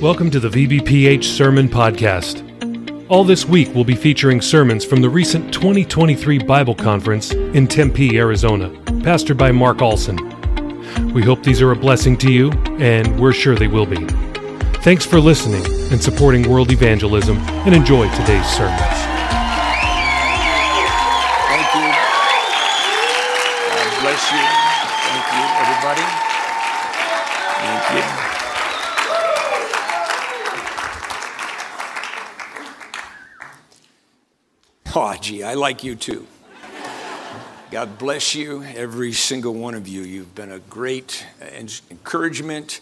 Welcome to the VBPH Sermon Podcast. All this week, we'll be featuring sermons from the recent 2023 Bible Conference in Tempe, Arizona, pastored by Mark Aulson. We hope these are a blessing to you, and we're sure they will be. Thanks for listening and supporting world evangelism, and enjoy today's sermons. Gee, I like you too. God bless you, every single one of you. You've been a great uh, encouragement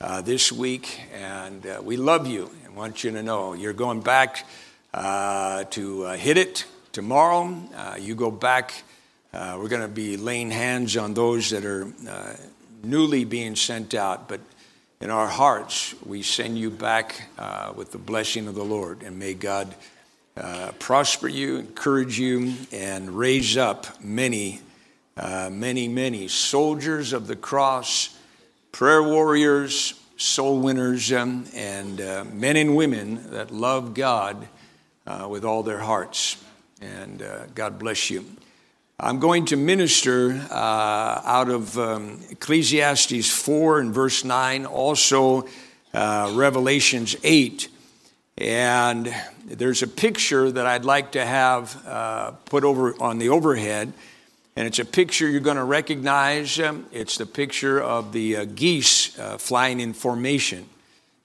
uh, this week, and uh, we love you and want you to know you're going back uh, to uh, hit it tomorrow. Uh, you go back, we're going to be laying hands on those that are newly being sent out, but in our hearts, we send you back with the blessing of the Lord, and may God uh, prosper you, encourage you, and raise up many, uh, many, many soldiers of the cross, prayer warriors, soul winners, um, and uh, men and women that love God uh, with all their hearts. And uh, God bless you. I'm going to minister uh, out of um, Ecclesiastes 4 and verse 9, also Revelations 8. And there's a picture that I'd like to have uh, put over on the overhead. And it's a picture you're going to recognize. Um, it's the picture of the uh, geese uh, flying in formation.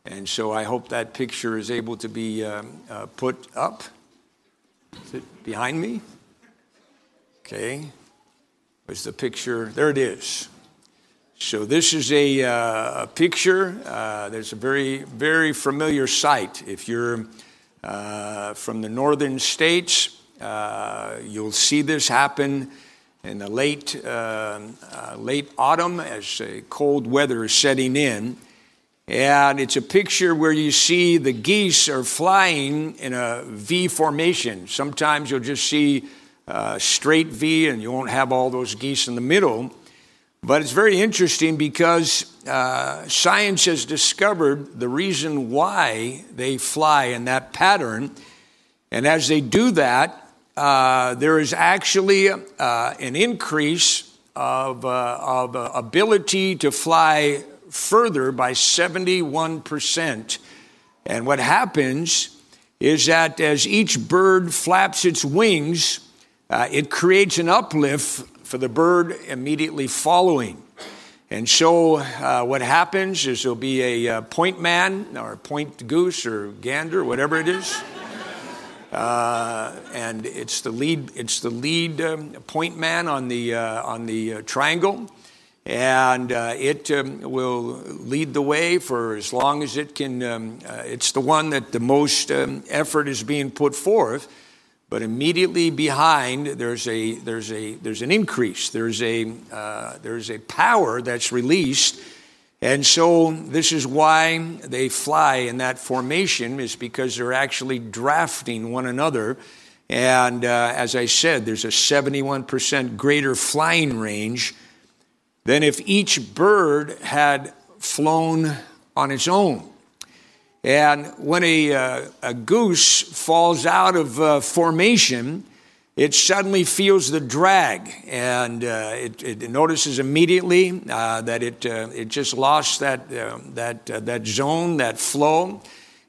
And so I hope that picture is able to be um, uh, put up. Is it behind me? Okay. Where's the picture? There it is. So this is a, uh, a picture. Uh, there's a very, very familiar sight. If you're from the northern states, uh, you'll see this happen in the late, uh, uh, late autumn as cold weather is setting in. And it's a picture where you see the geese are flying in a V formation. Sometimes you'll just see a straight V and you won't have all those geese in the middle. But it's very interesting because uh, science has discovered the reason why they fly in that pattern. And as they do that, uh, there is actually uh, an increase of, uh, of ability to fly further by 71%. And what happens is that as each bird flaps its wings, uh, it creates an uplift for the bird immediately following. And so, uh, what happens is there'll be a uh, point man or point goose or gander, whatever it is. Uh, and it's the lead, it's the lead um, point man on the, uh, on the uh, triangle. And uh, it um, will lead the way for as long as it can. Um, it's the one that the most um, effort is being put forth but immediately behind, there's, a, there's, a, there's an increase, there's a, uh, there's a power that's released. And so, this is why they fly in that formation, is because they're actually drafting one another. And uh, as I said, there's a 71% greater flying range than if each bird had flown on its own. And when a, uh, a goose falls out of uh, formation, it suddenly feels the drag and uh, it, it, notices immediately uh, that it, uh, it just lost that, uh, that, that zone, that flow.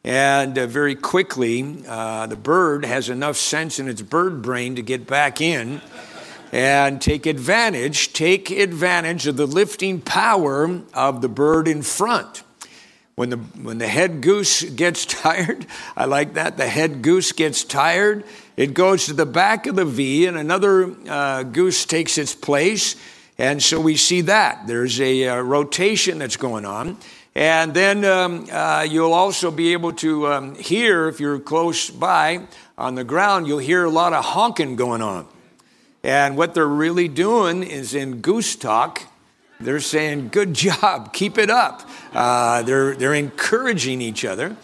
And very quickly, the bird has enough sense in its bird brain to get back in and take advantage, take advantage of the lifting power of the bird in front. When the, when the head goose gets tired, I like that, the head goose gets tired, it goes to the back of the V and another uh, goose takes its place. And so we see that. There's a uh, rotation that's going on. And then um, uh, you'll also be able to um, hear, if you're close by on the ground, you'll hear a lot of honking going on. And what they're really doing is in goose talk, they're saying, Good job, keep it up. Uh, they're, they're encouraging each other.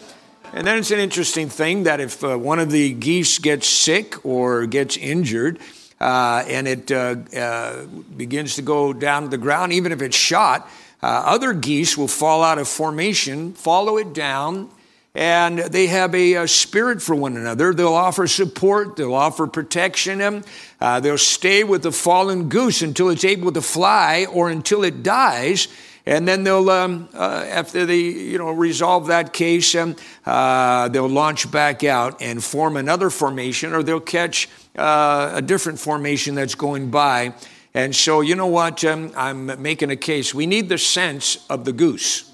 And then it's an interesting thing that if uh, one of the geese gets sick or gets injured, uh, and it uh, uh, begins to go down to the ground, even if it's shot, Uh, other geese will fall out of formation, follow it down, and they have a, a, spirit for one another. They'll offer support, they'll offer protection, uh, they'll stay with the fallen goose until it's able to fly or until it dies. And then they'll, um, uh, after they, you know, resolve that case, um, uh, they'll launch back out and form another formation, or they'll catch uh, a different formation that's going by. And so, you know what? Um, I'm making a case. We need the sense of the goose.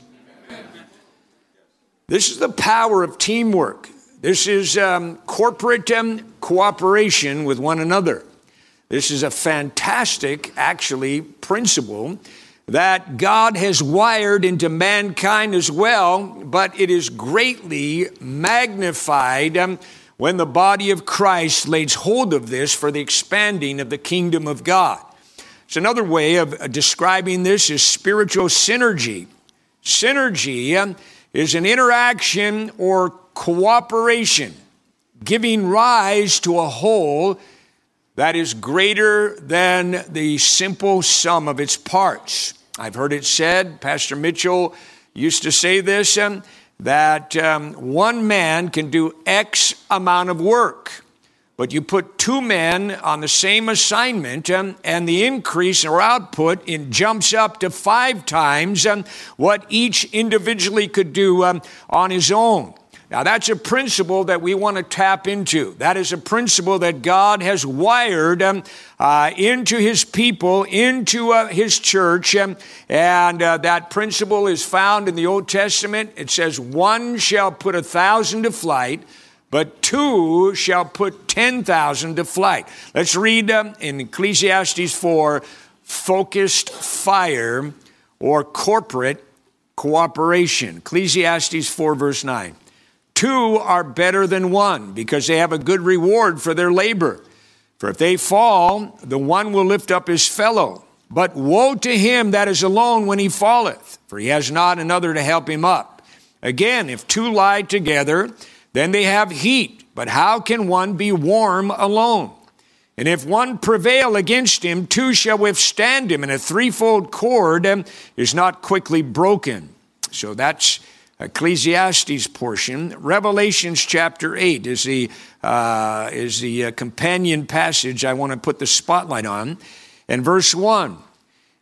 This is the power of teamwork. This is um, corporate um, cooperation with one another. This is a fantastic, actually, principle that God has wired into mankind as well, but it is greatly magnified um, when the body of Christ lays hold of this for the expanding of the kingdom of God. It's another way of describing this is spiritual synergy. Synergy um, is an interaction or cooperation giving rise to a whole that is greater than the simple sum of its parts. I've heard it said, Pastor Mitchell used to say this, um, that um, one man can do X amount of work. But you put two men on the same assignment, um, and the increase or output in jumps up to five times um, what each individually could do um, on his own. Now, that's a principle that we want to tap into. That is a principle that God has wired um, uh, into His people, into uh, His church. Um, and uh, that principle is found in the Old Testament. It says, One shall put a thousand to flight but two shall put 10,000 to flight. Let's read um, in Ecclesiastes 4 focused fire or corporate cooperation. Ecclesiastes 4, verse 9. Two are better than one because they have a good reward for their labor. For if they fall, the one will lift up his fellow. But woe to him that is alone when he falleth, for he has not another to help him up. Again, if two lie together, then they have heat, but how can one be warm alone? And if one prevail against him, two shall withstand him, and a threefold cord um, is not quickly broken. So that's Ecclesiastes portion. Revelations chapter 8 is the, uh, is the uh, companion passage I want to put the spotlight on. And verse 1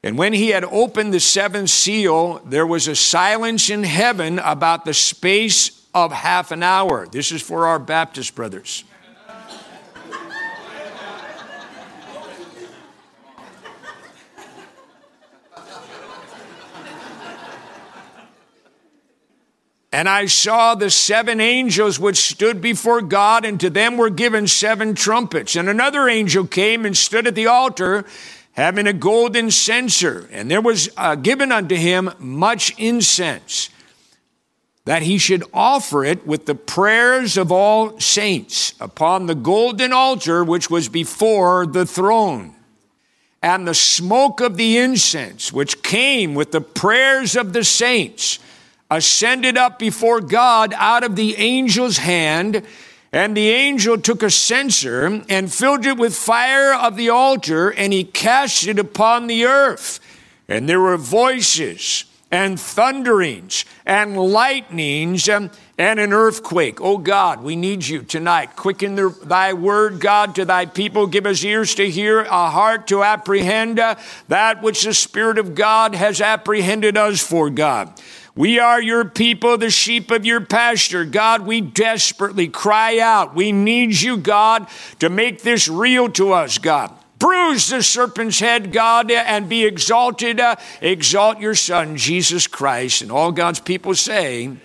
And when he had opened the seventh seal, there was a silence in heaven about the space of half an hour. This is for our Baptist brothers. And I saw the seven angels which stood before God, and to them were given seven trumpets. And another angel came and stood at the altar, having a golden censer. And there was uh, given unto him much incense that he should offer it with the prayers of all saints upon the golden altar which was before the throne. And the smoke of the incense, which came with the prayers of the saints, ascended up before God out of the angel's hand. And the angel took a censer and filled it with fire of the altar, and he cast it upon the earth. And there were voices and thunderings and lightnings and, and an earthquake. Oh God, we need you tonight. Quicken the, thy word, God, to thy people. Give us ears to hear, a heart to apprehend uh, that which the Spirit of God has apprehended us for, God. We are your people, the sheep of your pasture. God, we desperately cry out. We need you, God, to make this real to us, God. Bruise the serpent's head, God, and be exalted. Uh, exalt your Son, Jesus Christ. And all God's people say, Amen.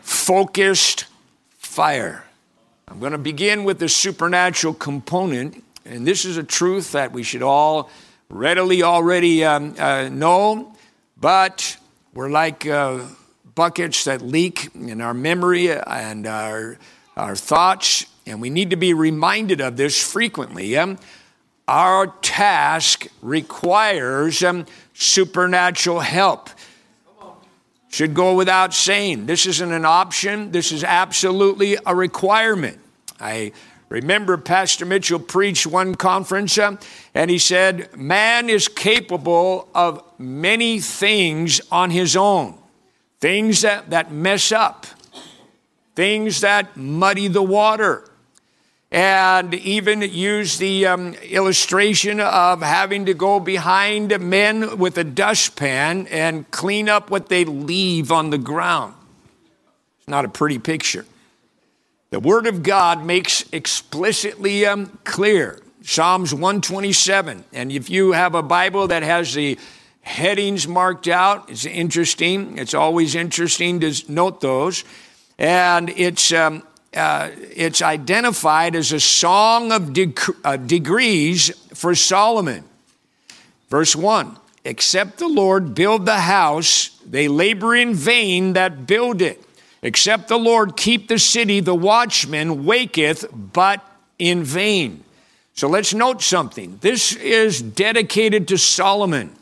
focused fire. I'm going to begin with the supernatural component. And this is a truth that we should all readily already um, uh, know, but we're like uh, buckets that leak in our memory and our, our thoughts, and we need to be reminded of this frequently. Um, our task requires um, supernatural help. Should go without saying. This isn't an option, this is absolutely a requirement. I Remember, Pastor Mitchell preached one conference uh, and he said, Man is capable of many things on his own, things that, that mess up, things that muddy the water. And even use the um, illustration of having to go behind men with a dustpan and clean up what they leave on the ground. It's not a pretty picture. The Word of God makes explicitly um, clear Psalms 127. And if you have a Bible that has the headings marked out, it's interesting. It's always interesting to note those. And it's, um, uh, it's identified as a song of dec- uh, degrees for Solomon. Verse 1 Except the Lord build the house, they labor in vain that build it. Except the Lord keep the city, the watchman waketh, but in vain. So let's note something. This is dedicated to Solomon.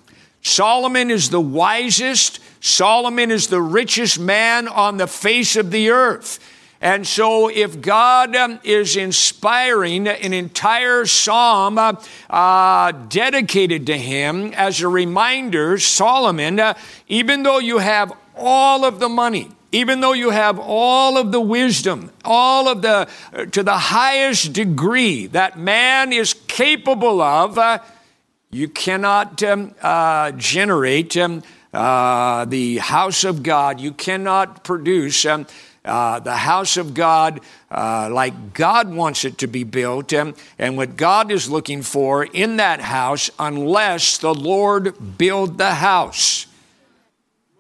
Solomon is the wisest, Solomon is the richest man on the face of the earth. And so, if God um, is inspiring an entire psalm uh, dedicated to him as a reminder, Solomon, uh, even though you have all of the money, even though you have all of the wisdom, all of the, uh, to the highest degree that man is capable of, uh, you cannot um, uh, generate um, the house of God. You cannot produce um, uh, the house of God uh, like God wants it to be built um, and what God is looking for in that house unless the Lord build the house.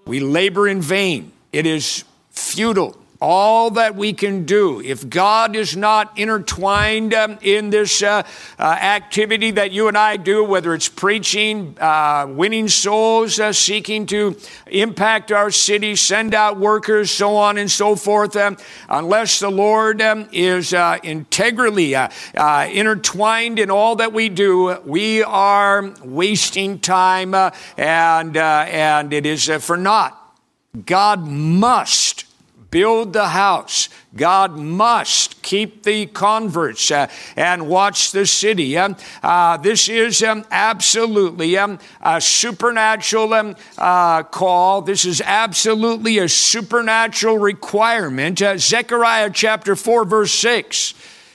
We labor in vain. It is futile. All that we can do, if God is not intertwined um, in this uh, uh, activity that you and I do, whether it's preaching, uh, winning souls, uh, seeking to impact our city, send out workers, so on and so forth, um, unless the Lord um, is uh, integrally uh, intertwined in all that we do, we are wasting time and, and it is for naught. God must build the house. God must keep the converts uh, and watch the city. Um, uh, this is um, absolutely um, a supernatural um, uh, call. This is absolutely a supernatural requirement. Uh, Zechariah chapter 4, verse 6.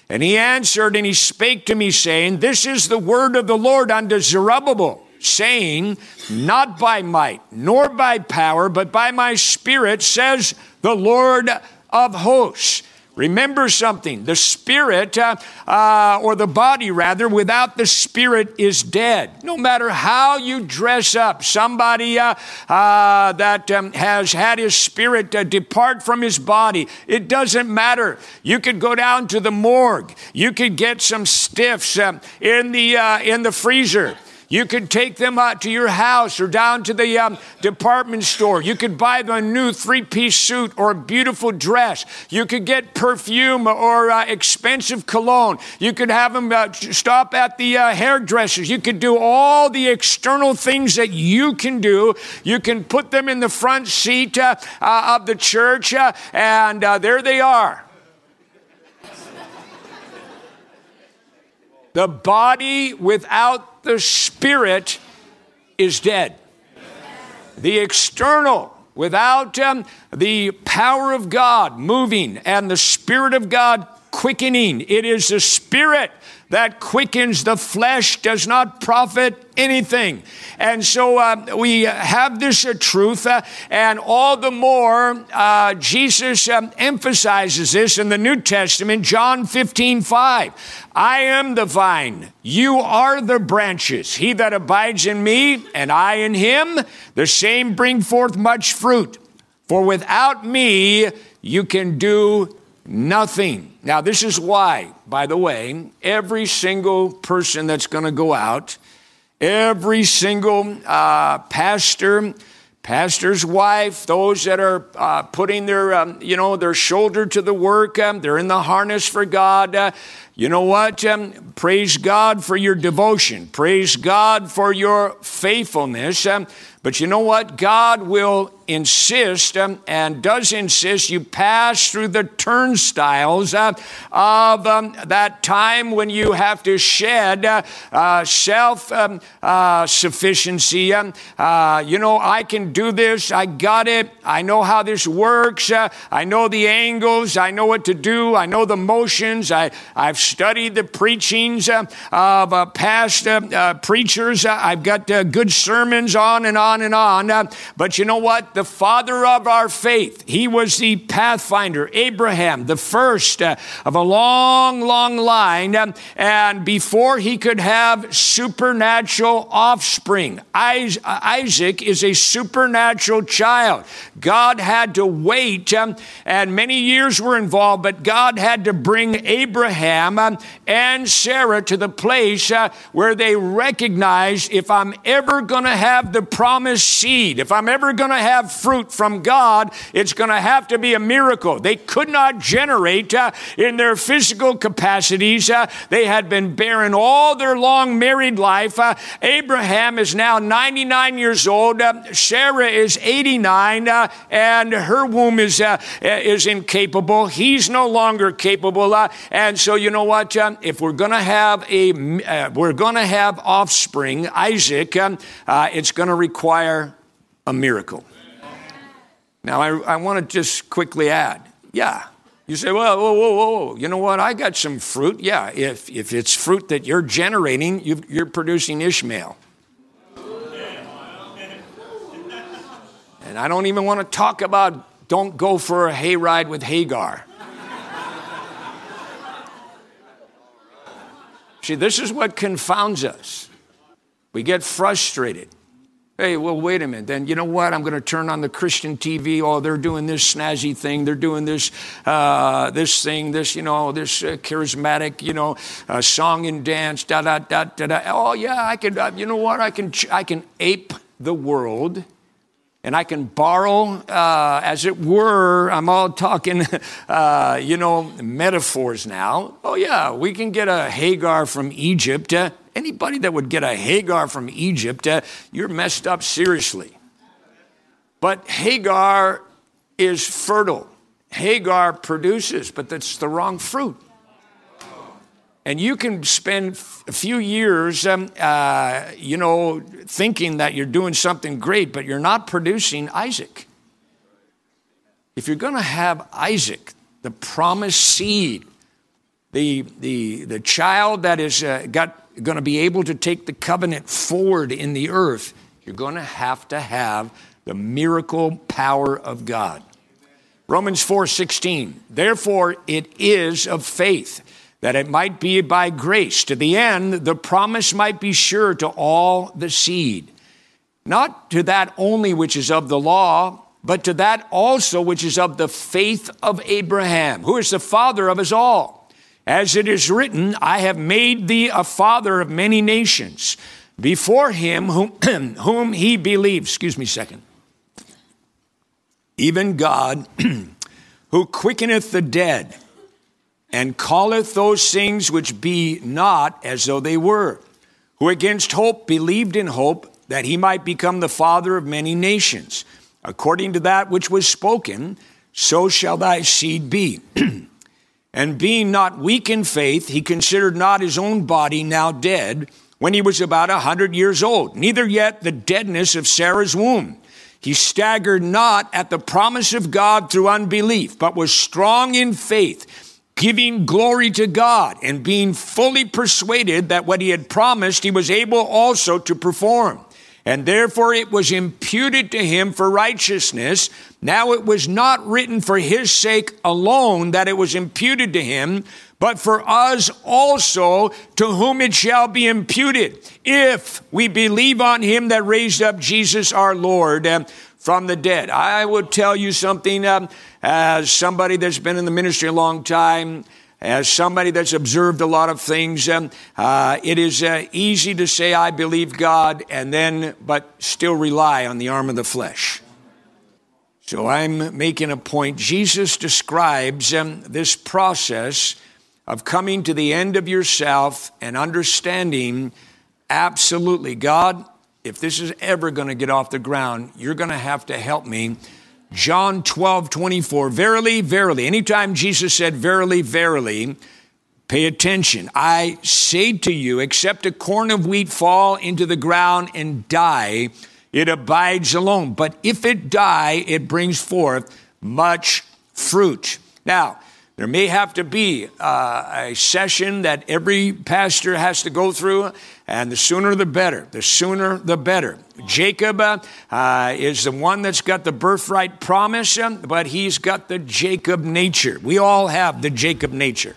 And he answered and he spake to me, saying, This is the word of the Lord unto Zerubbabel saying, Not by might, nor by power, but by my spirit, says the Lord of hosts. Remember something the spirit, uh, uh, or the body rather, without the spirit is dead. No matter how you dress up, somebody uh, uh that um, has had his spirit uh, depart from his body, it doesn't matter. You could go down to the morgue, you could get some stiffs uh, in, the, in the freezer. You could take them out to your house or down to the um, department store. You could buy them a new three piece suit or a beautiful dress. You could get perfume or uh, expensive cologne. You could have them uh, stop at the uh, hairdressers. You could do all the external things that you can do. You can put them in the front seat uh, uh, of the church, uh, and there they are. The body without the spirit is dead. The external, without um, the power of God moving and the Spirit of God quickening, it is the Spirit that quickens the flesh does not profit anything. And so uh, we have this uh, truth, uh, and all the more uh, Jesus um, emphasizes this in the New Testament, John 15 5. I am the vine, you are the branches. He that abides in me, and I in him, the same bring forth much fruit. For without me, you can do Nothing. Now, this is why, by the way, every single person that's going to go out, every single uh, pastor, pastor's wife, those that are uh, putting their, um, you know, their shoulder to the work, um, they're in the harness for God. Uh, you know what? Um, praise God for your devotion. Praise God for your faithfulness. Um, But you know what? God will insist um, and does insist you pass through the turnstiles uh, of um, that time when you have to shed uh, uh, self um, uh, sufficiency. Um, uh, you know, I can do this. I got it. I know how this works. I know the angles. I know what to do. I know the motions. I, I've studied the preachings of past preachers. I've got good sermons on and on and on. but you know what? The father of our faith. He was the pathfinder, Abraham, the first uh, of a long, long line. Um, and before he could have supernatural offspring, Isaac is a supernatural child. God had to wait, um, and many years were involved, but God had to bring Abraham um, and Sarah to the place uh, where they recognized if I'm ever going to have the promised seed, if I'm ever going to have fruit from God, it's going to have to be a miracle. They could not generate uh, in their physical capacities. Uh, they had been barren all their long married life. Uh, Abraham is now 99 years old. Uh, Sarah is 89, uh, and her womb is, uh, is incapable. He's no longer capable. and so, you know what? if we're going to have a, we're going to have offspring, Isaac, um, it's going to require a miracle. Now, I, I want to just quickly add yeah. You say, well, whoa, whoa, whoa, you know what? I got some fruit. Yeah, if, if it's fruit that you're generating, you you're producing Ishmael. And I don't even want to talk about don't go for a hayride with Hagar. See, this is what confounds us. We get frustrated. Hey, well, wait a minute. Then you know what? I'm going to turn on the Christian TV. Oh, they're doing this snazzy thing. They're doing this, uh, this thing, this, you know, this uh, charismatic, you know, uh, song and dance. Da da da da da. Oh yeah, I can. Uh, you know what? I can. I can ape the world and I can borrow, uh, as it were, I'm all talking, uh, you know, metaphors now. Oh, yeah, we can get a Hagar from Egypt. Anybody that would get a Hagar from Egypt, uh, you're messed up seriously. But Hagar is fertile. Hagar produces, but that's the wrong fruit. And you can spend a few years, um, uh, you know, thinking that you're doing something great, but you're not producing Isaac. If you're going to have Isaac, the promised seed, the, the, the child that is uh, got going to be able to take the covenant forward in the earth, you're going to have to have the miracle power of God. Romans 4:16. Therefore it is of faith that it might be by grace to the end the promise might be sure to all the seed. Not to that only which is of the law, but to that also which is of the faith of Abraham, who is the father of us all. As it is written, I have made thee a father of many nations before him whom, whom he believed. Excuse me a second. Even God, who quickeneth the dead and calleth those things which be not as though they were, who against hope believed in hope that he might become the father of many nations. According to that which was spoken, so shall thy seed be. And being not weak in faith, he considered not his own body now dead when he was about a hundred years old, neither yet the deadness of Sarah's womb. He staggered not at the promise of God through unbelief, but was strong in faith, giving glory to God, and being fully persuaded that what he had promised he was able also to perform and therefore it was imputed to him for righteousness. Now it was not written for his sake alone that it was imputed to him, but for us also to whom it shall be imputed, if we believe on him that raised up Jesus our Lord uh, from the dead. I would tell you something um, as somebody that's been in the ministry a long time as somebody that's observed a lot of things, um, uh, it is uh, easy to say, I believe God, and then, but still rely on the arm of the flesh. So I'm making a point. Jesus describes um, this process of coming to the end of yourself and understanding absolutely, God, if this is ever going to get off the ground, you're going to have to help me. John 12, 24. Verily, verily. Anytime Jesus said, Verily, verily, pay attention. I say to you, except a corn of wheat fall into the ground and die, it abides alone. But if it die, it brings forth much fruit. Now, there may have to be uh, a session that every pastor has to go through, and the sooner the better. The sooner the better. Jacob uh, is the one that's got the birthright promise, um, but he's got the Jacob nature. We all have the Jacob nature.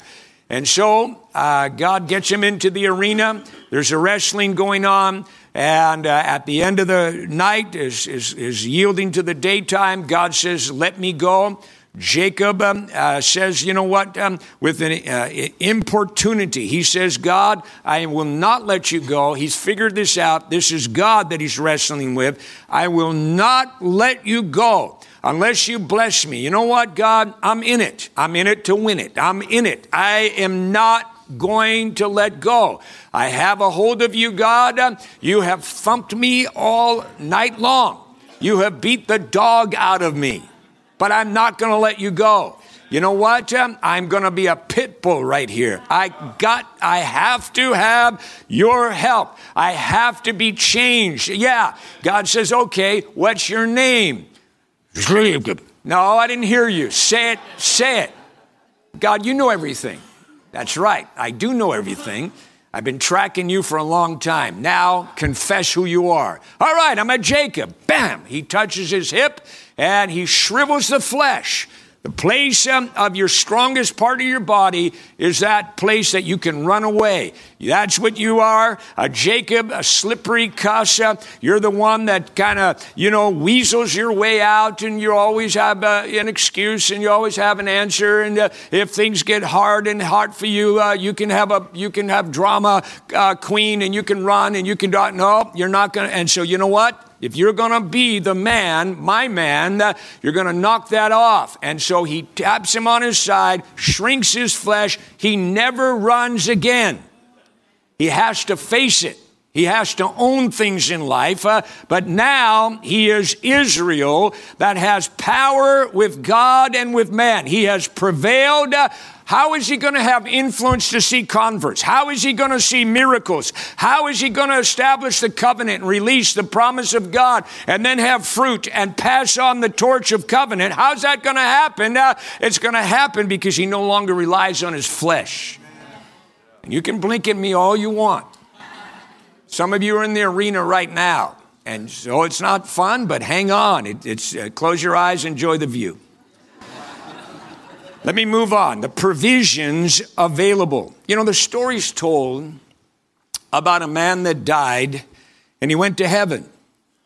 And so uh, God gets him into the arena. There's a wrestling going on. And uh, at the end of the night, is, is, is yielding to the daytime, God says, Let me go. Jacob um, uh, says, you know what, um, with an uh, importunity, he says, God, I will not let you go. He's figured this out. This is God that he's wrestling with. I will not let you go unless you bless me. You know what, God? I'm in it. I'm in it to win it. I'm in it. I am not going to let go. I have a hold of you, God. You have thumped me all night long. You have beat the dog out of me but I'm not going to let you go. You know what? I'm going to be a pit bull right here. I got, I have to have your help. I have to be changed. Yeah. God says, okay, what's your name? No, I didn't hear you. Say it, say it. God, you know everything. That's right. I do know everything. I've been tracking you for a long time. Now confess who you are. All right, I'm a Jacob. Bam! He touches his hip and he shrivels the flesh. The place um, of your strongest part of your body is that place that you can run away. That's what you are, a Jacob, a slippery cuss. You're the one that kind of, you know, weasels your way out, and you always have uh, an excuse, and you always have an answer. And uh, if things get hard and hard for you, uh, you can have a, you can have drama uh, queen, and you can run, and you can. No, you're not going to. And so, you know what? If you're going to be the man, my man, uh, you're going to knock that off. And so he taps him on his side, shrinks his flesh. He never runs again. He has to face it. He has to own things in life, uh, but now he is Israel that has power with God and with man. He has prevailed. Uh, how is he going to have influence to see converts? How is he going to see miracles? How is he going to establish the covenant and release the promise of God and then have fruit and pass on the torch of covenant? How's that going to happen? Uh, it's going to happen because he no longer relies on his flesh. And you can blink at me all you want. Some of you are in the arena right now. And so it's not fun, but hang on. It, it's uh, close your eyes, enjoy the view. Let me move on. The provisions available. You know, the story's told about a man that died and he went to heaven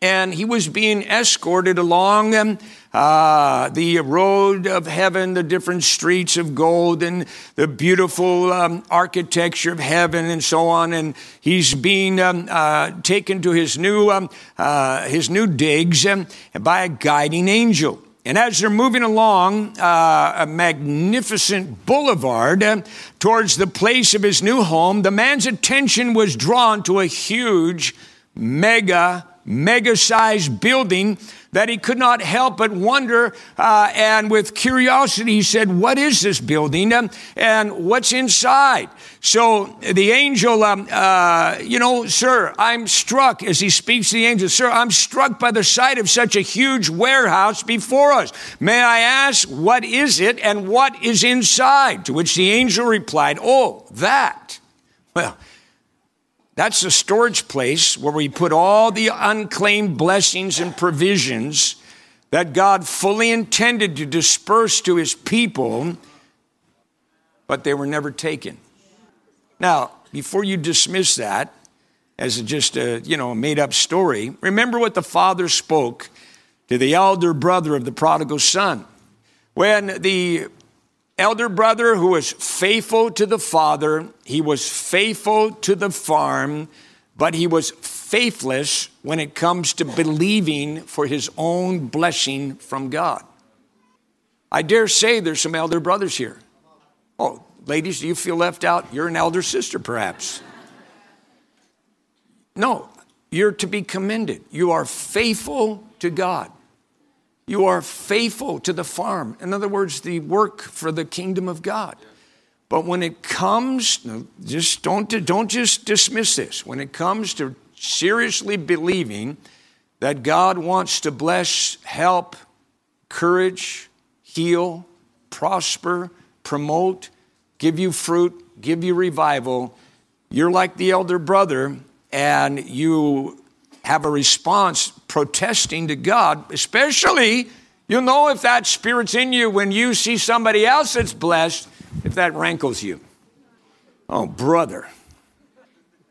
and he was being escorted along um, uh, the road of heaven, the different streets of gold, and the beautiful um, architecture of heaven, and so on. And he's being um, uh, taken to his new um, uh, his new digs um, by a guiding angel. And as they're moving along uh, a magnificent boulevard uh, towards the place of his new home, the man's attention was drawn to a huge, mega mega sized building that he could not help but wonder. Uh, and with curiosity, he said, What is this building um, and what's inside? So the angel, um, uh, you know, sir, I'm struck as he speaks to the angel, sir, I'm struck by the sight of such a huge warehouse before us. May I ask, what is it and what is inside? To which the angel replied, Oh, that. Well, that's the storage place where we put all the unclaimed blessings and provisions that God fully intended to disperse to his people, but they were never taken. Now, before you dismiss that as just a, you know, made up story, remember what the father spoke to the elder brother of the prodigal son. When the elder brother who was faithful to the father, he was faithful to the farm, but he was faithless when it comes to believing for his own blessing from God. I dare say there's some elder brothers here. Oh, ladies, do you feel left out? You're an elder sister, perhaps. No, you're to be commended. You are faithful to God. You are faithful to the farm. In other words, the work for the kingdom of God. But when it comes, just don't, don't just dismiss this. When it comes to seriously believing that God wants to bless, help, courage, heal, prosper, promote, give you fruit, give you revival, you're like the elder brother and you have a response protesting to God, especially you'll know if that spirit's in you when you see somebody else that's blessed, if that rankles you. Oh, brother.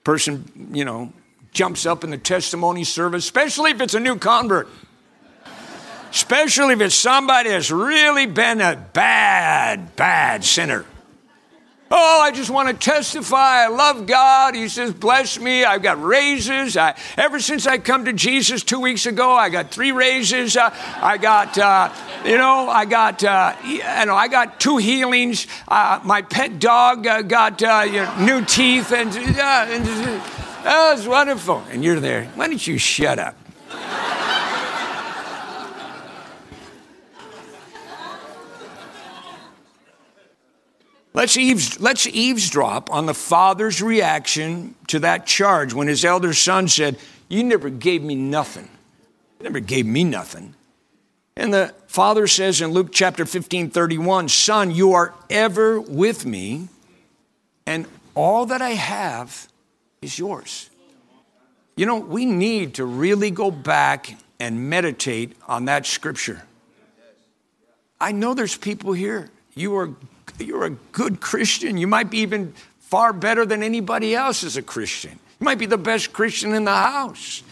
Person, you know, jumps up in the testimony service, especially if it's a new convert. Especially if it's somebody that's really been a bad, bad sinner. Oh, I just want to testify. I love God. He says, bless me. I've got raises. I, ever since I come to Jesus two weeks ago, I got three raises. Uh, I got, uh, you know, I got, uh, you know, I got two healings. Uh, my pet dog uh, got uh, you know, new teeth, and, and oh, it's wonderful. And you're there. Why don't you shut up? Let's, eaves, let's eavesdrop on the father's reaction to that charge when his elder son said, You never gave me nothing. You never gave me nothing. And the father says in Luke chapter 15, 31, Son, you are ever with me, and all that I have is yours. You know, we need to really go back and meditate on that scripture. I know there's people here. You are you're a good Christian. You might be even far better than anybody else as a Christian. You might be the best Christian in the house.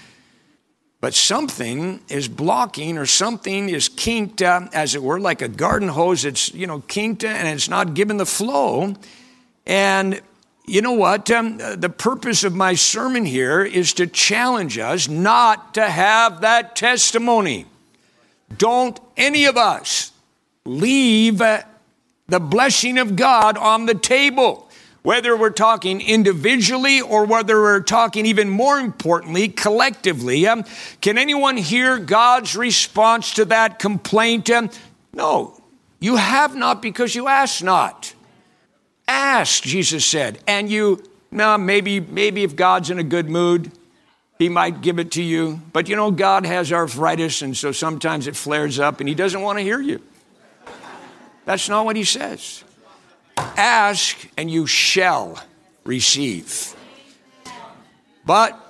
But something is blocking or something is kinked, uh, as it were, like a garden hose. It's, you know, kinked and it's not giving the flow. And you know what? Um, the purpose of my sermon here is to challenge us not to have that testimony. Don't any of us leave the blessing of God on the table. Whether we're talking individually or whether we're talking even more importantly, collectively. Um, can anyone hear God's response to that complaint? Um, no, you have not because you ask not. Ask, Jesus said, and you, no, maybe, maybe if God's in a good mood, he might give it to you. But you know, God has arthritis, and so sometimes it flares up, and He doesn't want to hear you. That's not what he says. Ask and you shall receive. But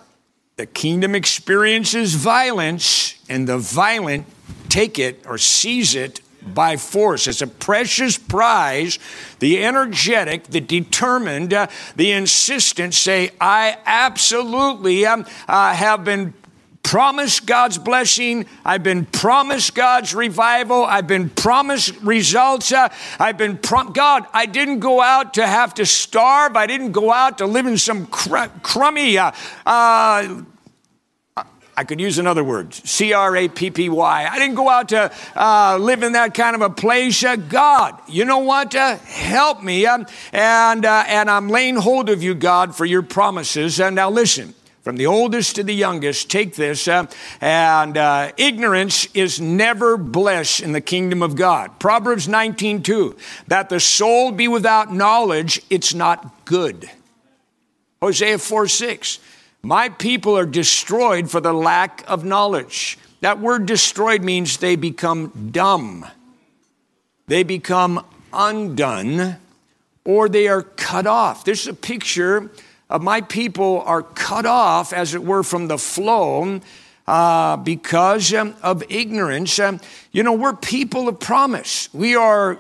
the kingdom experiences violence, and the violent take it or seize it by force. It's a precious prize. The energetic, the determined, uh, the insistent say, I absolutely um, uh, have been promised God's blessing. I've been promised God's revival. I've been promised results. Uh, I've been prom- God, I didn't go out to have to starve. I didn't go out to live in some cr- crummy, uh, uh, I could use another word, C R A P P Y. I didn't go out to uh, live in that kind of a place. Uh, God, you know what? Uh, help me. Um, and, uh, and I'm laying hold of you, God, for your promises. And now listen, from the oldest to the youngest, take this. Uh, and uh, ignorance is never bliss in the kingdom of God. Proverbs 19, 2. That the soul be without knowledge, it's not good. Hosea 4, 6. My people are destroyed for the lack of knowledge. That word destroyed means they become dumb, they become undone, or they are cut off. This is a picture of my people are cut off, as it were, from the flow uh, because um, of ignorance. Um, you know, we're people of promise. We are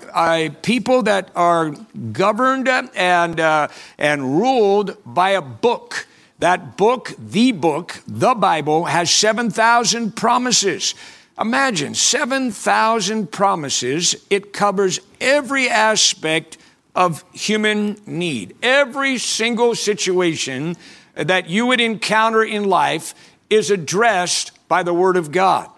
people that are governed and, uh, and ruled by a book. That book, the book, the Bible, has 7,000 promises. Imagine 7,000 promises. It covers every aspect of human need. Every single situation that you would encounter in life is addressed by the Word of God.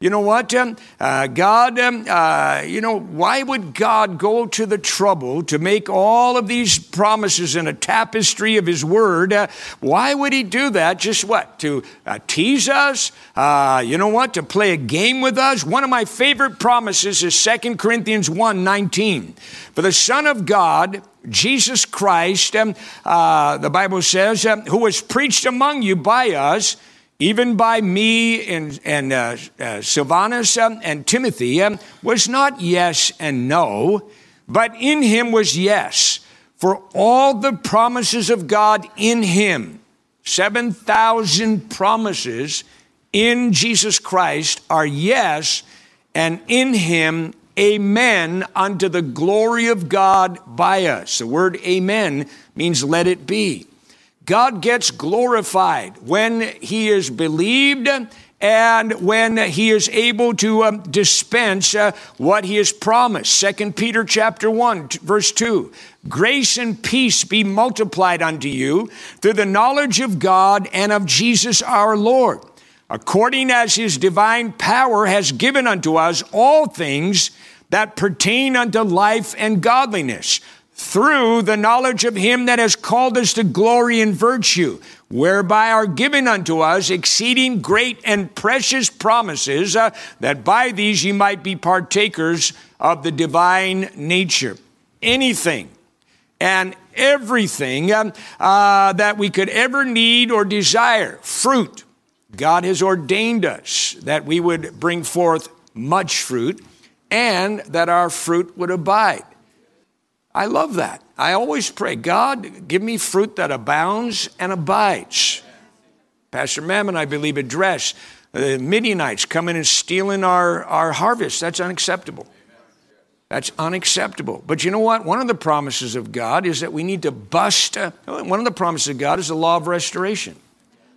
You know what? Um, uh, God, um, uh, you know, why would God go to the trouble to make all of these promises in a tapestry of His Word? Uh, why would He do that? Just what? To uh, tease us? Uh, you know what? To play a game with us? One of my favorite promises is 2 Corinthians 1 19. For the Son of God, Jesus Christ, um, uh, the Bible says, who was preached among you by us, even by me and, and uh, uh, Silvanus um, and Timothy, um, was not yes and no, but in him was yes. For all the promises of God in him, 7,000 promises in Jesus Christ are yes, and in him, amen, unto the glory of God by us. The word amen means let it be. God gets glorified when he is believed and when he is able to um, dispense uh, what he has promised. Second Peter chapter 1 verse 2. Grace and peace be multiplied unto you through the knowledge of God and of Jesus our Lord, according as his divine power has given unto us all things that pertain unto life and godliness through the knowledge of him that has called us to glory and virtue, whereby are given unto us exceeding great and precious promises, uh, that by these ye might be partakers of the divine nature. Anything and everything um, uh, that we could ever need or desire, fruit. God has ordained us that we would bring forth much fruit and that our fruit would abide. I love that. I always pray, God, give me fruit that abounds and abides. Pastor Mammon, I believe, addressed the Midianites coming and stealing our, our harvest. That's unacceptable. That's unacceptable. But you know what? One of the promises of God is that we need to bust. Uh, one of the promises of God is the law of restoration.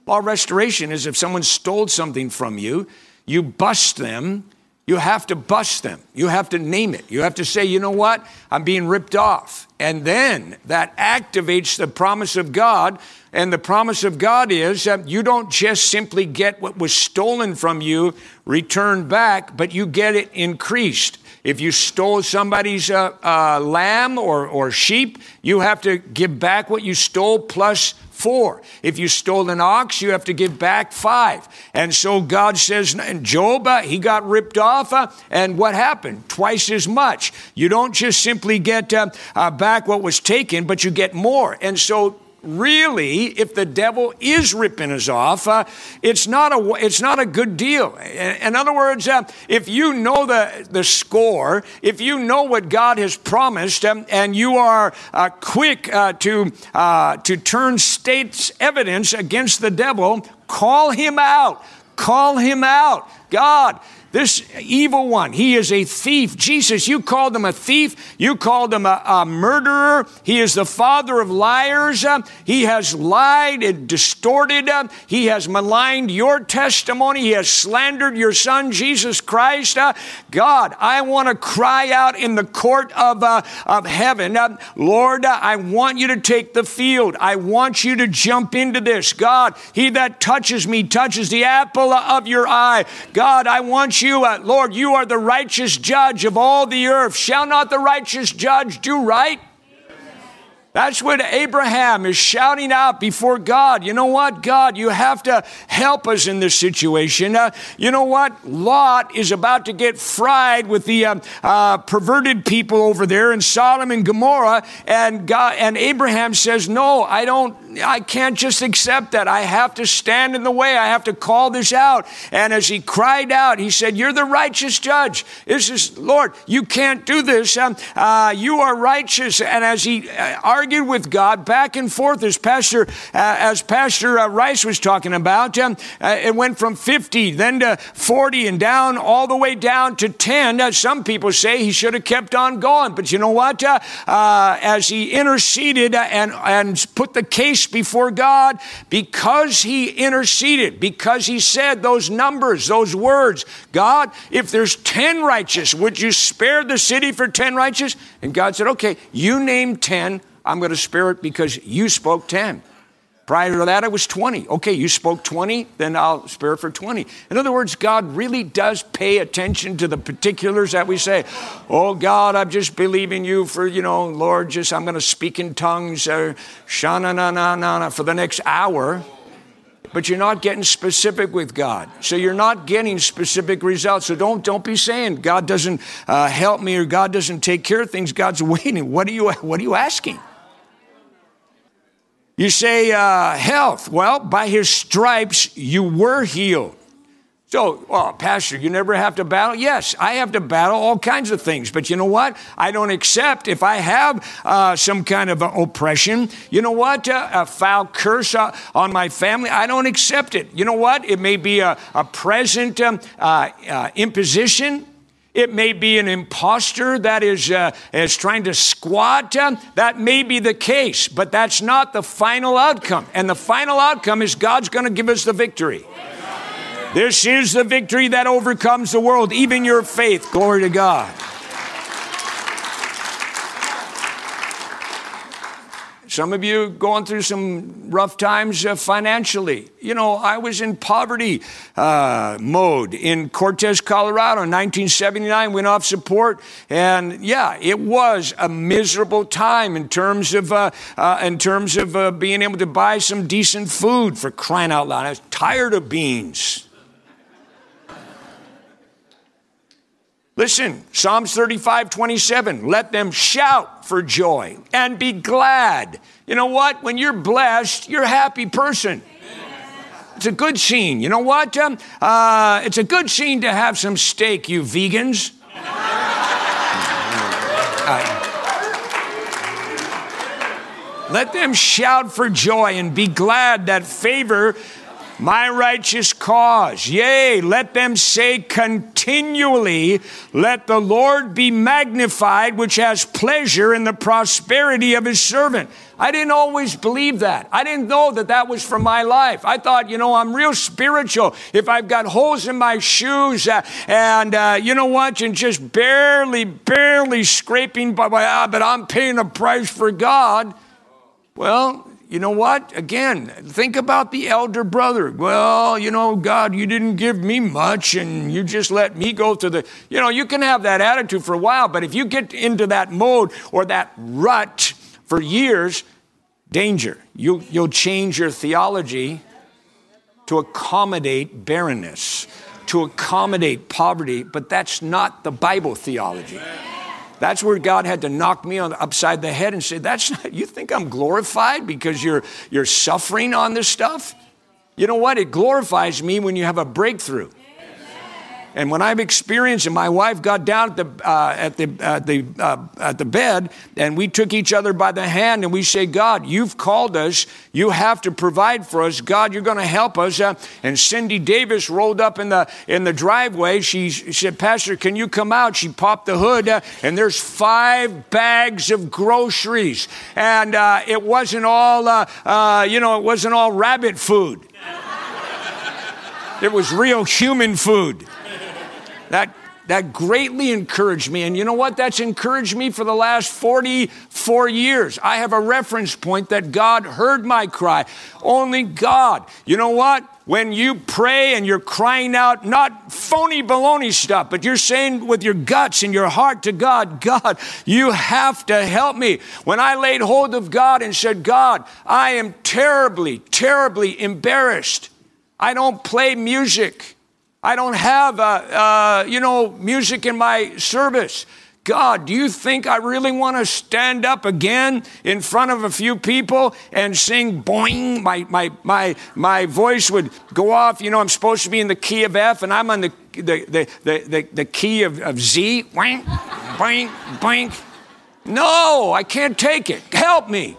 Law of restoration is if someone stole something from you, you bust them you have to bust them. You have to name it. You have to say, you know what? I'm being ripped off. And then that activates the promise of God. And the promise of God is that you don't just simply get what was stolen from you returned back, but you get it increased. If you stole somebody's uh, uh, lamb or, or sheep, you have to give back what you stole plus four. If you stole an ox, you have to give back five. And so God says, and Job, uh, he got ripped off, uh, and what happened? Twice as much. You don't just simply get uh, uh back what was taken, but you get more. And so really, if the devil is ripping us off, uh, it's, not a, it's not a good deal. In, other words, uh, if you know the, the score, if you know what God has promised, um, and you are uh, quick uh, to, uh, to turn state's evidence against the devil, call him out. Call him out. God, this evil one, he is a thief. Jesus, you called him a thief. You called him a, a murderer. He is the father of liars. Uh, he has lied and distorted. Uh, he has maligned your testimony. He has slandered your son, Jesus Christ. Uh, God, I want to cry out in the court of, uh, of heaven. Lord, I want you to take the field. I want you to jump into this. God, he that touches me touches the apple of your eye. God, I want you, uh, Lord, you are the righteous judge of all the earth. Shall not the righteous judge do right? That's what Abraham is shouting out before God. You know what, God, you have to help us in this situation. Uh, you know what? Lot is about to get fried with the uh, uh, perverted people over there in Sodom and Gomorrah, and God and Abraham says, "No, I don't. I can't just accept that. I have to stand in the way. I have to call this out." And as he cried out, he said, "You're the righteous judge. This is Lord. You can't do this. Um, uh, you are righteous." And as he uh, argued with God back and forth as Pastor, uh, as Pastor uh, Rice was talking about. Um, uh, it went from 50, then to 40, and down all the way down to 10. Uh, some people say he should have kept on going, but you know what? Uh, uh, as he interceded and, and put the case before God, because he interceded, because he said those numbers, those words, God, if there's 10 righteous, would you spare the city for 10 righteous? And God said, okay, you name 10, I'm going to spare it because you spoke 10. Prior to that, I was 20. Okay, you spoke 20, then I'll spare it for 20. In other words, God really does pay attention to the particulars that we say. Oh, God, I'm just believing you for, you know, Lord, just I'm going to speak in tongues, or shana na na na for the next hour. But you're not getting specific with God. So you're not getting specific results. So don't, don't be saying God doesn't uh, help me or God doesn't take care of things. God's waiting. What are you, what are you asking? You say uh, health. Well, by his stripes you were healed. So, well, Pastor, you never have to battle? Yes, I have to battle all kinds of things. But you know what? I don't accept if I have uh, some kind of oppression. You know what? Uh, a foul curse uh, on my family. I don't accept it. You know what? It may be a, a present um, uh, uh, imposition. It may be an impostor that is, uh, is trying to squat. That may be the case, but that's not the final outcome. And the final outcome is God's going to give us the victory. This is the victory that overcomes the world, even your faith. Glory to God. Some of you going through some rough times uh, financially. You know, I was in poverty uh, mode in Cortez, Colorado in 1979, went off support. And yeah, it was a miserable time in terms of, uh, uh in terms of uh, being able to buy some decent food for crying out loud. I was tired of beans. Listen, Psalms 35, 27. Let them shout for joy and be glad. You know what? When you're blessed, you're a happy person. It's a good scene. You know what? Um, uh, it's a good scene to have some steak, you vegans. uh, let them shout for joy and be glad that favor my righteous cause. Yea, let them say continually, Let the Lord be magnified, which has pleasure in the prosperity of his servant. I didn't always believe that. I didn't know that that was for my life. I thought, you know, I'm real spiritual. If I've got holes in my shoes uh, and, uh, you know what, and just barely, barely scraping by my, ah, but I'm paying a price for God. Well, you know what? Again, think about the elder brother. Well, you know, God, you didn't give me much and you just let me go to the. You know, you can have that attitude for a while, but if you get into that mode or that rut for years, danger. You, you'll change your theology to accommodate barrenness, to accommodate poverty, but that's not the Bible theology. That's where God had to knock me on the upside the head and say, "That's not, you think I'm glorified because you're you're suffering on this stuff? You know what? It glorifies me when you have a breakthrough. And when I've experienced it, my wife got down at the, uh, at, the, at, the, uh, at the bed and we took each other by the hand and we say, God, you've called us. You have to provide for us. God, you're going to help us. Uh, and Cindy Davis rolled up in the, in the driveway. She, she said, Pastor, can you come out? She popped the hood uh, and there's five bags of groceries. And uh, it wasn't all, uh, you know, it wasn't all rabbit food. It was real human food. That, that greatly encouraged me. And you know what? That's encouraged me for the last 44 years. I have a reference point that God heard my cry. Only God. You know what? When you pray and you're crying out, not phony baloney stuff, but you're saying with your guts and your heart to God, God, you have to help me. When I laid hold of God and said, God, I am terribly, terribly embarrassed. I don't play music. I don't have, uh, uh, you know, music in my service. God, do you think I really want to stand up again in front of a few people and sing boing? My, my, my, my voice would go off. You know, I'm supposed to be in the key of F and I'm on the, the, the, the, the, key of, of Z. Boing, boing, boing. No, I can't take it. Help me.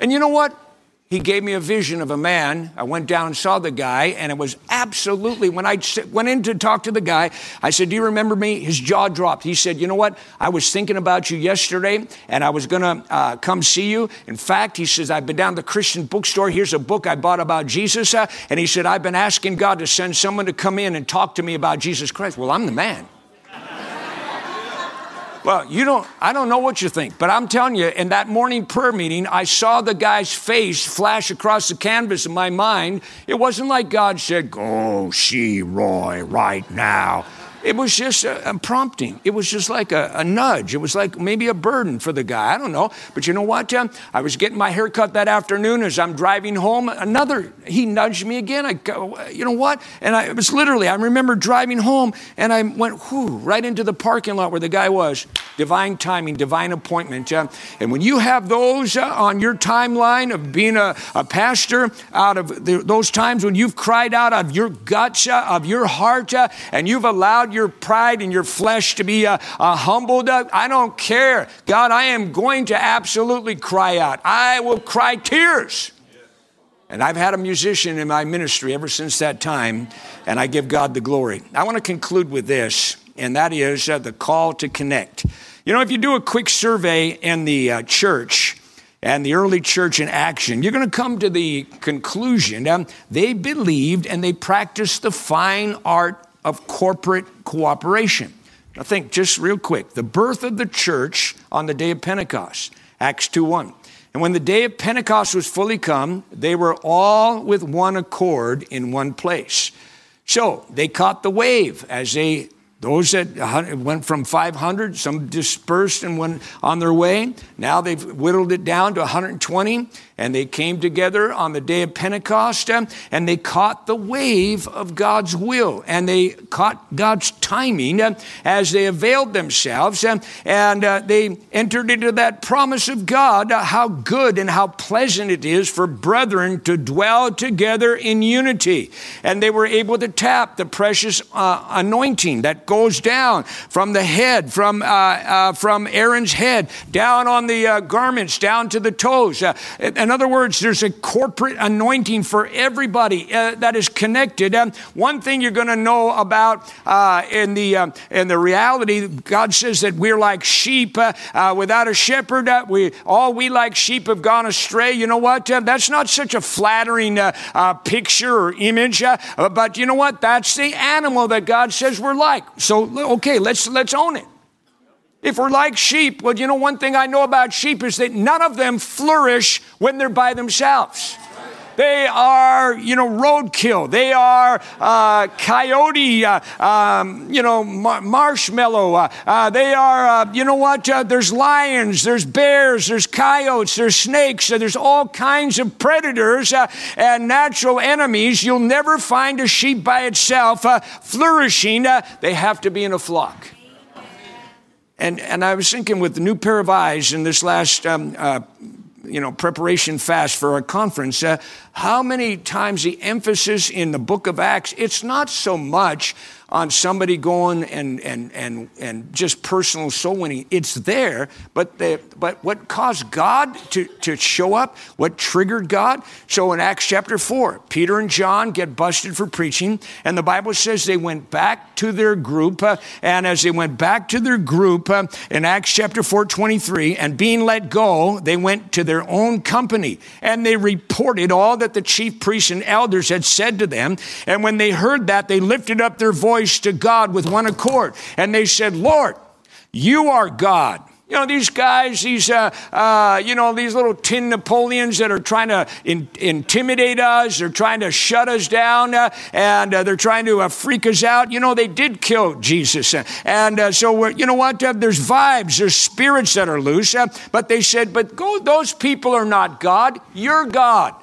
And you know what? He gave me a vision of a man. I went down saw the guy, and it was absolutely, when I went in to talk to the guy, I said, Do you remember me? His jaw dropped. He said, You know what? I was thinking about you yesterday, and I was going to uh, come see you. In fact, he says, I've been down to the Christian bookstore. Here's a book I bought about Jesus. Uh, and he said, I've been asking God to send someone to come in and talk to me about Jesus Christ. Well, I'm the man. Well, you don't, I don't know what you think, but I'm telling you, in that morning prayer meeting, I saw the guy's face flash across the canvas of my mind. It wasn't like God said, Go see Roy right now. It was just a, a prompting. It was just like a, a, nudge. It was like maybe a burden for the guy. I don't know. But you know what, Tim? I was getting my hair cut that afternoon as I'm driving home. Another, he nudged me again. I you know what? And I it was literally, I remember driving home and I went, whoo, right into the parking lot where the guy was. Divine timing, divine appointment. Uh, and when you have those uh, on your timeline of being a, a pastor, out of the, those times when you've cried out of your guts, uh, of your heart, uh, and you've allowed your pride and your flesh to be uh, uh, humbled. Uh, I don't care. God, I am going to absolutely cry out. I will cry tears. And I've had a musician in my ministry ever since that time, and I give God the glory. I want to conclude with this, and that is uh, the call to connect. You know, if you do a quick survey in the uh, church, and the early church in action, you're going to come to the conclusion um, they believed and they practiced the fine art of corporate cooperation. Now, think just real quick the birth of the church on the day of Pentecost, Acts 2 1. And when the day of Pentecost was fully come, they were all with one accord in one place. So they caught the wave as they those that went from 500, some dispersed and went on their way. Now they've whittled it down to 120, and they came together on the day of Pentecost, um, and they caught the wave of God's will, and they caught God's timing um, as they availed themselves, um, and uh, they entered into that promise of God uh, how good and how pleasant it is for brethren to dwell together in unity. And they were able to tap the precious uh, anointing that goes down from the head, from, uh, uh, from Aaron's head, down on the uh, garments, down to the toes. Uh, in other words, there's a corporate anointing for everybody uh, that is connected. Um, one thing you're going to know about uh, in, the, in the reality, God says that we're like sheep without a shepherd. we, all we like sheep have gone astray. You know what? that's not such a flattering picture or image, but you know what? That's the animal that God says we're like. So, okay, let's, let's own it. If we're like sheep, well, you know, one thing I know about sheep is that none of them flourish when they're by themselves. They are, you know, roadkill. They are uh, coyote, uh, um, you know, mar- marshmallow. Uh, uh they are, uh, you know what? Uh, there's lions, there's bears, there's coyotes, there's snakes, there's all kinds of predators and natural enemies. You'll never find a sheep by itself flourishing. they have to be in a flock. And, and I was thinking with the new pair of eyes in this last um, you know, preparation fast for our conference, uh, how many times the emphasis in the book of Acts, it's not so much on somebody going and, and, and, and just personal soul winning. It's there, but, the, but what caused God to, to show up, what triggered God? So in Acts chapter 4, Peter and John get busted for preaching, and the Bible says they went back to their group. Uh, and as they went back to their group uh, in Acts chapter 4, 23, and being let go, they went to their own company and they reported all that the chief priests and elders had said to them. And when they heard that, they lifted up their voice voice to God with one accord. And they said, Lord, you are God. You know, these guys, these, uh, uh, you know, these little tin Napoleons that are trying to in, intimidate us, they're trying to shut us down, uh, and uh, they're trying to uh, freak us out. You know, they did kill Jesus. And uh, so, you know what? there's vibes, there's spirits that are loose. but they said, but go, those people are not God. You're God.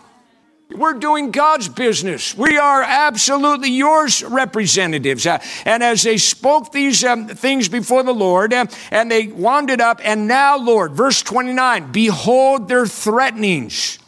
We're doing God's business. We are absolutely yours representatives. Uh, and as they spoke these um, things before the Lord, uh, and they wandered up, and now, Lord, verse 29, behold their threatenings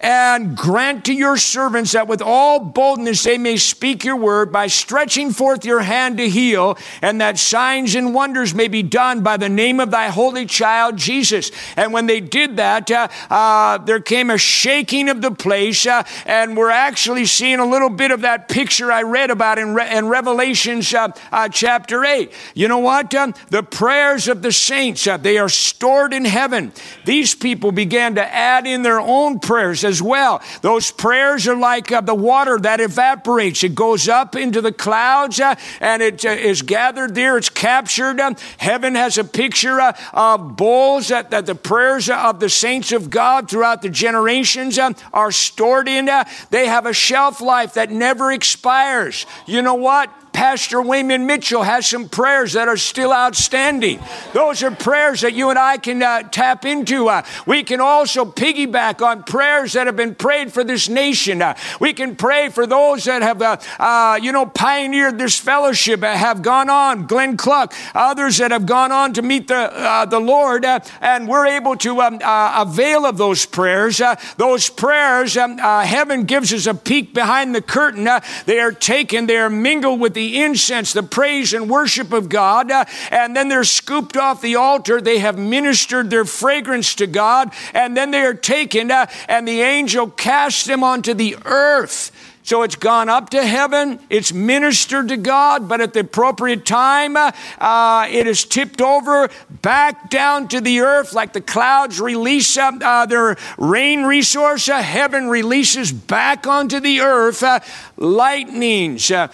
and grant to your servants that with all boldness they may speak your word by stretching forth your hand to heal, and that signs and wonders may be done by the name of thy holy child Jesus. And when they did that, uh, uh, there came a shaking of the place, uh, and we're actually seeing a little bit of that picture I read about in, Re- in Revelations uh, uh, chapter 8. You know what? Um, the prayers of the saints, uh, they are stored in heaven. These people began to add in their own prayers as well. Those prayers are like uh, the water that evaporates. It goes up into the clouds uh, and it uh, is gathered there. It's captured. Um, heaven has a picture uh, of bowls that, that, the prayers of the saints of God throughout the generations um, are stored in. Uh, they have a shelf life that never expires. You know what? Pastor Wayman Mitchell has some prayers that are still outstanding. Those are prayers that you and I can uh, tap into. Uh, we can also piggyback on prayers that have been prayed for this nation. Uh, we can pray for those that have, uh, uh, you know, pioneered this fellowship, uh, have gone on, Glenn Cluck, others that have gone on to meet the, the Lord, and we're able to um, avail of those prayers. those prayers, um, heaven gives us a peek behind the curtain. they are taken, they are mingled with the incense, the praise and worship of God, uh, and then they're scooped off the altar. They have ministered their fragrance to God, and then they are taken, uh, and the angel casts them onto the earth. So it's gone up to heaven, it's ministered to God, but at the appropriate time, uh, uh, it is tipped over back down to the earth like the clouds release uh, their rain resource. Uh, heaven releases back onto the earth uh, lightnings, uh,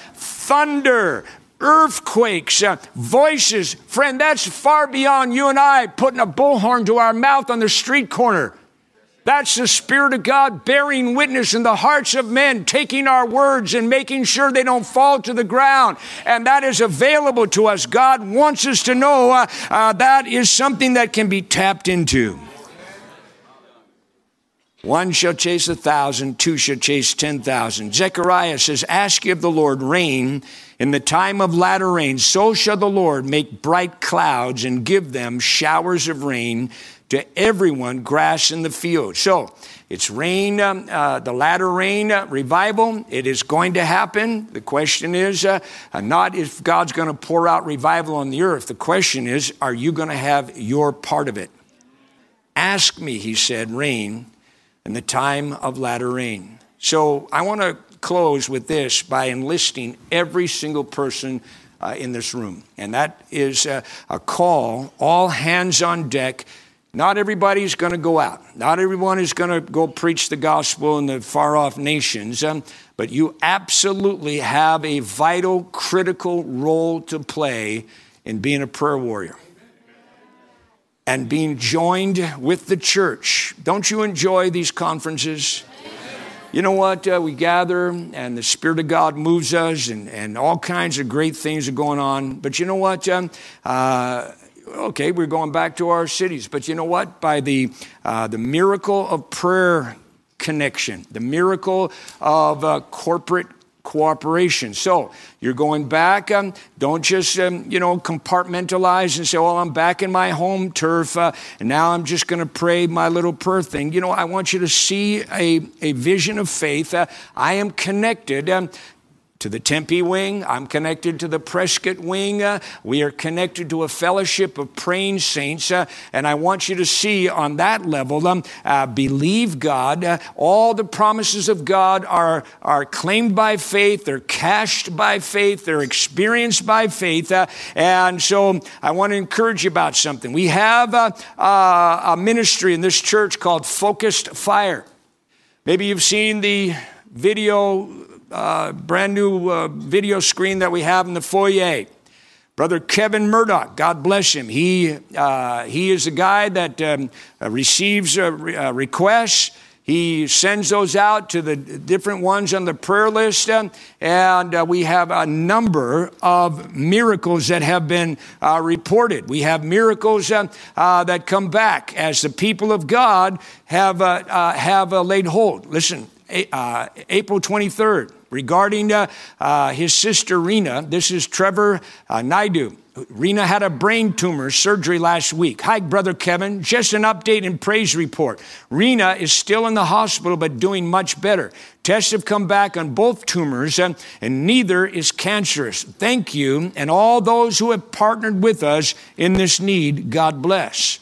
thunder, earthquakes, uh, voices. Friend, that's far beyond you and I putting a bullhorn to our mouth on the street corner. That's the Spirit of God bearing witness in the hearts of men, taking our words and making sure they don't fall to the ground. And that is available to us. God wants us to know uh, uh, that is something that can be tapped into. One shall chase a thousand, two shall chase ten thousand. Zechariah says, Ask ye of the Lord rain in the time of latter rain. So shall the Lord make bright clouds and give them showers of rain to everyone grass in the field. So it's rain, um, uh, the latter rain uh, revival. It is going to happen. The question is uh, uh not if God's going to pour out revival on the earth. The question is, are you going to have your part of it? Ask me, he said, rain in the time of latter rain. So I want to close with this by enlisting every single person uh, in this room. And that is uh, a call, all hands on deck not everybody's going to go out. Not everyone is going to go preach the gospel in the far off nations. Um, but you absolutely have a vital, critical role to play in being a prayer warrior and being joined with the church. Don't you enjoy these conferences? You know what? Uh, we gather and the Spirit of God moves us, and, and all kinds of great things are going on. But you know what? Um, uh, okay, we're going back to our cities. But you know what? By the, uh, the miracle of prayer connection, the miracle of uh, corporate cooperation. So you're going back. Um, don't just um, you know compartmentalize and say, "Well, I'm back in my home turf, uh, and now I'm just going to pray my little prayer thing." You know, I want you to see a, a vision of faith. Uh, I am connected um, to the Tempe wing. I'm connected to the Prescott wing. Uh, we are connected to a fellowship of praying saints. Uh, and I want you to see on that level, um, uh, believe God. Uh, all the promises of God are, are claimed by faith, they're cashed by faith, they're experienced by faith. Uh, and so I want to encourage you about something. We have a, a ministry in this church called Focused Fire. Maybe you've seen the video uh, brand new uh, video screen that we have in the foyer. Brother Kevin Murdoch, God bless him. He, uh, he is a guy that um, uh, receives uh, uh, requests. He sends those out to the different ones on the prayer list, uh, and uh, we have a number of miracles that have been uh, reported. We have miracles that come back as the people of God have, have laid hold. Listen, April 23rd, regarding uh, uh, his sister Rena. This is Trevor uh, Naidu. Rena had a brain tumor surgery last week. Hi, Brother Kevin. Just an update and praise report. Rena is still in the hospital, but doing much better. Tests have come back on both tumors, and, and neither is cancerous. Thank you, and all those who have partnered with us in this need, God bless.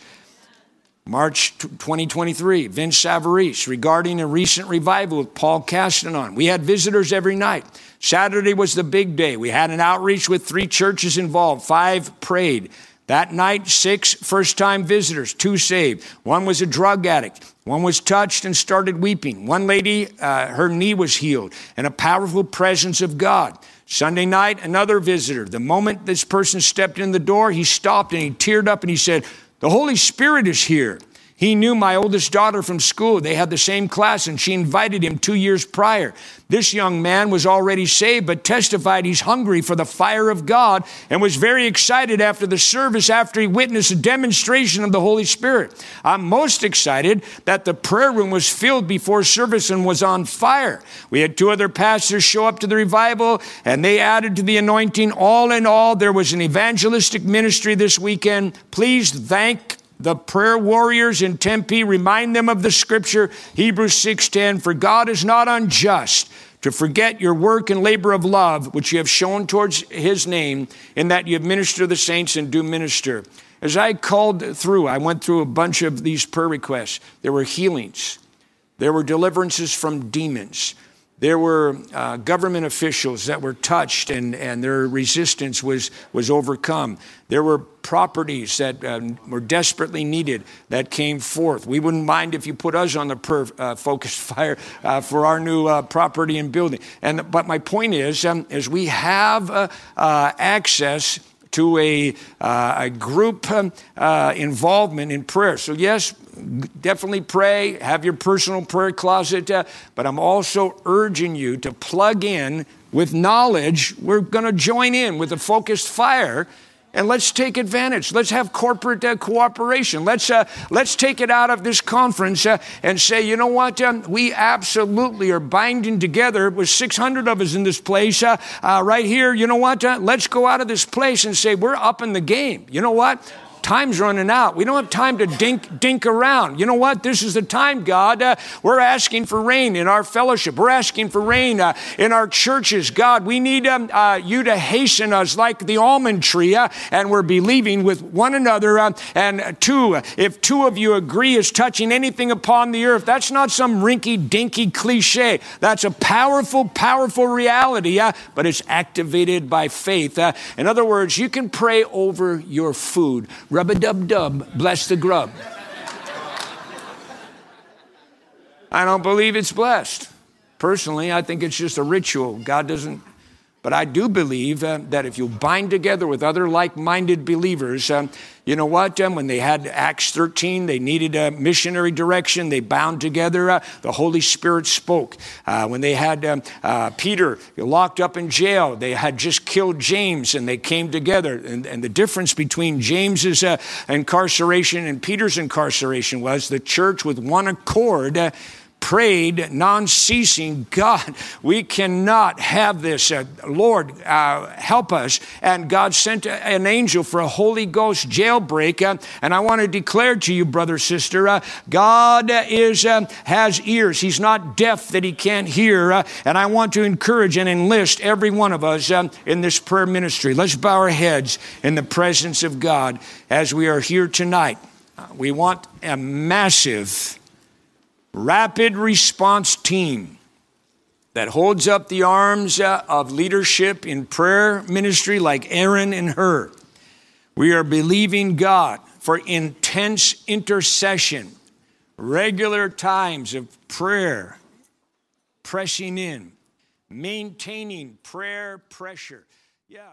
March 2023, Vince Savarese, regarding a recent revival with Paul Castanon. We had visitors every night. Saturday was the big day. We had an outreach with three churches involved. Five prayed. That night, six first time visitors, two saved. One was a drug addict. One was touched and started weeping. One lady, uh, her knee was healed, and a powerful presence of God. Sunday night, another visitor. The moment this person stepped in the door, he stopped and he teared up and he said, The Holy Spirit is here. He knew my oldest daughter from school. They had the same class, and she invited him two years prior. This young man was already saved, but testified he's hungry for the fire of God and was very excited after the service after he witnessed a demonstration of the Holy Spirit. I'm most excited that the prayer room was filled before service and was on fire. We had two other pastors show up to the revival, and they added to the anointing. All in all, there was an evangelistic ministry this weekend. Please thank the prayer warriors in Tempe, remind them of the scripture, Hebrews 6:10, for God is not unjust to forget your work and labor of love, which you have shown towards his name, in that you have ministered to the saints and do minister. As I called through, I went through a bunch of these prayer requests. There were healings, there were deliverances from demons, there were uh, government officials that were touched and, and their resistance was, was overcome. There were properties that uh, were desperately needed that came forth. We wouldn't mind if you put us on the per, uh, focused fire uh, for our new uh, property and building. And, but my point is, um, is we have uh, access to a, uh, a group um, uh, involvement in prayer. So, yes, definitely pray, have your personal prayer closet, uh, but I'm also urging you to plug in with knowledge. We're going to join in with a focused fire and let's take advantage. Let's have corporate uh, cooperation. Let's, uh, let's take it out of this conference uh, and say, you know what? Um, we absolutely are binding together with 600 of us in this place uh, uh, right here. You know what? Uh, let's go out of this place and say, we're up in the game. You know what? Time's running out. We don't have time to dink, dink around. You know what? This is the time, God. Uh, we're asking for rain in our fellowship. We're asking for rain uh, in our churches. God, we need um, uh, you to hasten us like the almond tree, uh, and we're believing with one another. Uh, and two, if two of you agree is touching anything upon the earth, that's not some rinky dinky cliche. That's a powerful, powerful reality, uh, but it's activated by faith. in other words, you can pray over your food. Rub a dub dub, bless the grub. I don't believe it's blessed. Personally, I think it's just a ritual. God doesn't but I do believe uh, that if you bind together with other like minded believers, uh, you know what? Um, when they had Acts 13, they needed a missionary direction. They bound together. Uh, the Holy Spirit spoke. Uh, when they had um, uh, Peter locked up in jail, they had just killed James and they came together. And, and the difference between James's incarceration and Peter's incarceration was the church with one accord prayed non ceasing, God, we cannot have this. Uh, Lord, uh, help us. And God sent an angel for a Holy Ghost jailbreak. Uh, and I want to declare to you, brother, sister, uh, God is, uh, has ears. He's not deaf that he can't hear. Uh, and I want to encourage and enlist every one of us in this prayer ministry. Let's bow our heads in the presence of God as we are here tonight. We want a massive rapid response team that holds up the arms uh, of leadership in prayer ministry like Aaron and Hur. We are believing God for intense intercession, regular times of prayer, pressing in, maintaining prayer pressure. Yeah.